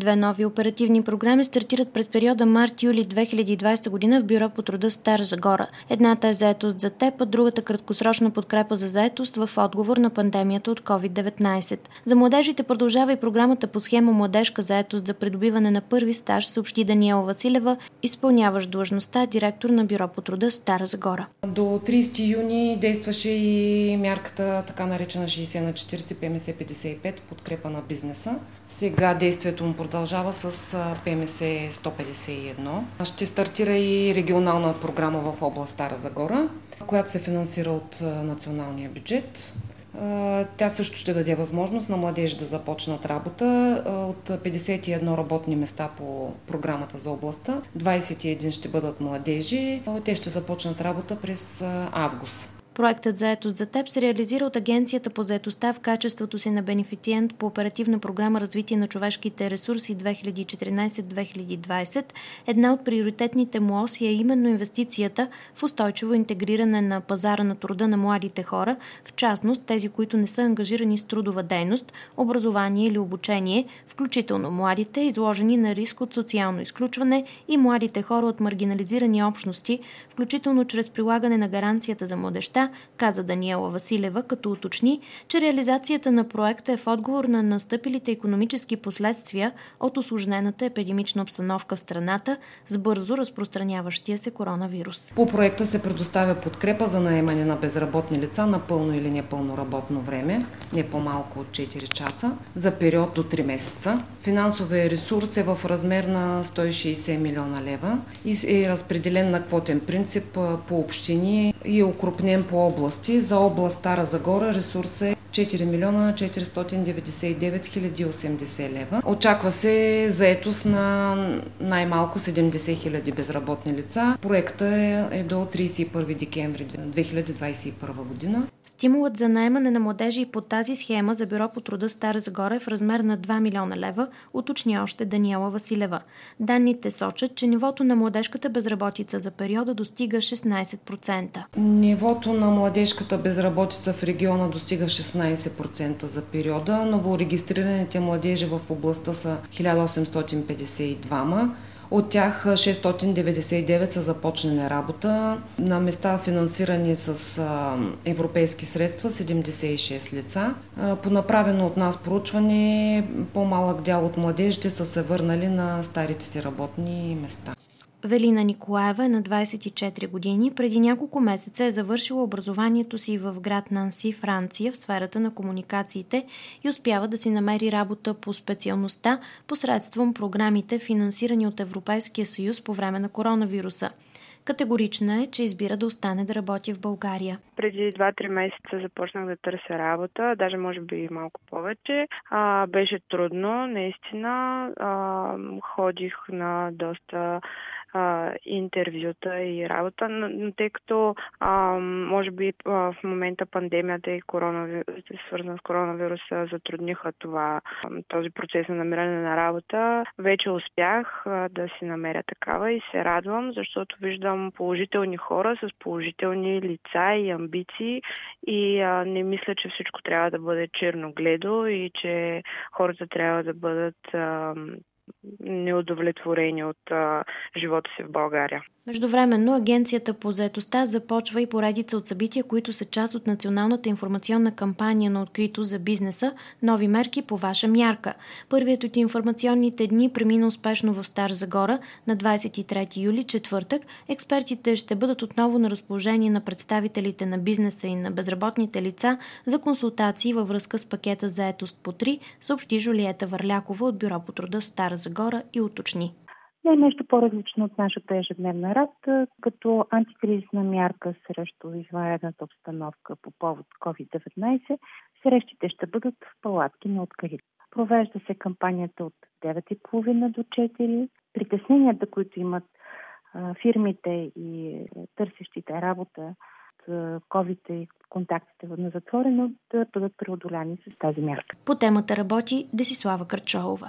Две нови оперативни програми стартират през периода март-юли 2020 година в Бюро по труда Стара Загора. Едната е заетост за теб, а другата краткосрочна подкрепа за заетост в отговор на пандемията от COVID-19. За младежите продължава и програмата по схема Младежка заетост за придобиване на първи стаж, съобщи Даниела Василева, изпълняващ длъжността директор на Бюро по труда Стара Загора. До 30 юни действаше и мярката така наречена 60 на 40 ПМС 55 подкрепа на бизнеса. Сега действието му продължава с ПМС 151. Ще стартира и регионална програма в област Стара Загора, която се финансира от националния бюджет. Тя също ще даде възможност на младежи да започнат работа. От 51 работни места по програмата за областта, 21 ще бъдат младежи. Те ще започнат работа през август. Проектът Заетост за теб се реализира от Агенцията по заетостта в качеството си на бенефициент по оперативна програма Развитие на човешките ресурси 2014-2020. Една от приоритетните му оси е именно инвестицията в устойчиво интегриране на пазара на труда на младите хора, в частност тези, които не са ангажирани с трудова дейност, образование или обучение, включително младите, изложени на риск от социално изключване и младите хора от маргинализирани общности, включително чрез прилагане на гаранцията за младеща каза Даниела Василева, като уточни, че реализацията на проекта е в отговор на настъпилите економически последствия от осложнената епидемична обстановка в страната с бързо разпространяващия се коронавирус. По проекта се предоставя подкрепа за наемане на безработни лица на пълно или непълно работно време, не по-малко от 4 часа, за период до 3 месеца. Финансовия ресурс е в размер на 160 милиона лева и е разпределен на квотен принцип по общини и е укрупнен по области. За област Стара Загора ресурс е 4 милиона 499 хиляди 80 лева. Очаква се заетост на най-малко 70 хиляди безработни лица. Проекта е, е до 31 декември 2021 година. Стимулът за найемане на младежи по тази схема за бюро по труда Стара Загора е в размер на 2 милиона лева, уточни още Даниела Василева. Данните сочат, че нивото на младежката безработица за периода достига 16%. Нивото на младежката безработица в региона достига 16% за периода. Новорегистрираните младежи в областта са 1852 от тях 699 са започнали работа. На места финансирани с европейски средства 76 лица. По направено от нас проучване по-малък дял от младежите са се върнали на старите си работни места. Велина Николаева е на 24 години. Преди няколко месеца е завършила образованието си в град Нанси, Франция, в сферата на комуникациите и успява да си намери работа по специалността посредством програмите, финансирани от Европейския съюз по време на коронавируса. Категорична е, че избира да остане да работи в България. Преди 2-3 месеца започнах да търся работа, даже може би малко повече. А, беше трудно, наистина. А, ходих на доста а, интервюта и работа, но, тъй като а, може би а, в момента пандемията и коронавирус, свързана с коронавируса затрудниха това, този процес на намиране на работа, вече успях а, да си намеря такава и се радвам, защото виждам положителни хора с положителни лица и амбиции и а, не мисля, че всичко трябва да бъде черногледо и че хората трябва да бъдат а, неудовлетворени от а, живота си в България. Междувременно Агенцията по заетостта започва и поредица от събития, които са част от националната информационна кампания на открито за бизнеса Нови мерки по ваша мярка. Първият от информационните дни премина успешно в Стар Загора на 23 юли, четвъртък. Експертите ще бъдат отново на разположение на представителите на бизнеса и на безработните лица за консултации във връзка с пакета заетост по 3, съобщи Жулиета Върлякова от Бюро по труда Стара Загора и уточни е нещо по-различно от нашата ежедневна работа, като антикризисна мярка срещу извънредната обстановка по повод COVID-19. Срещите ще бъдат в палатки на открит. Провежда се кампанията от 9.30 до 4. Притесненията, които имат фирмите и търсещите работа от COVID и контактите на затворено, да бъдат преодоляни с тази мярка. По темата работи Десислава Карчолова.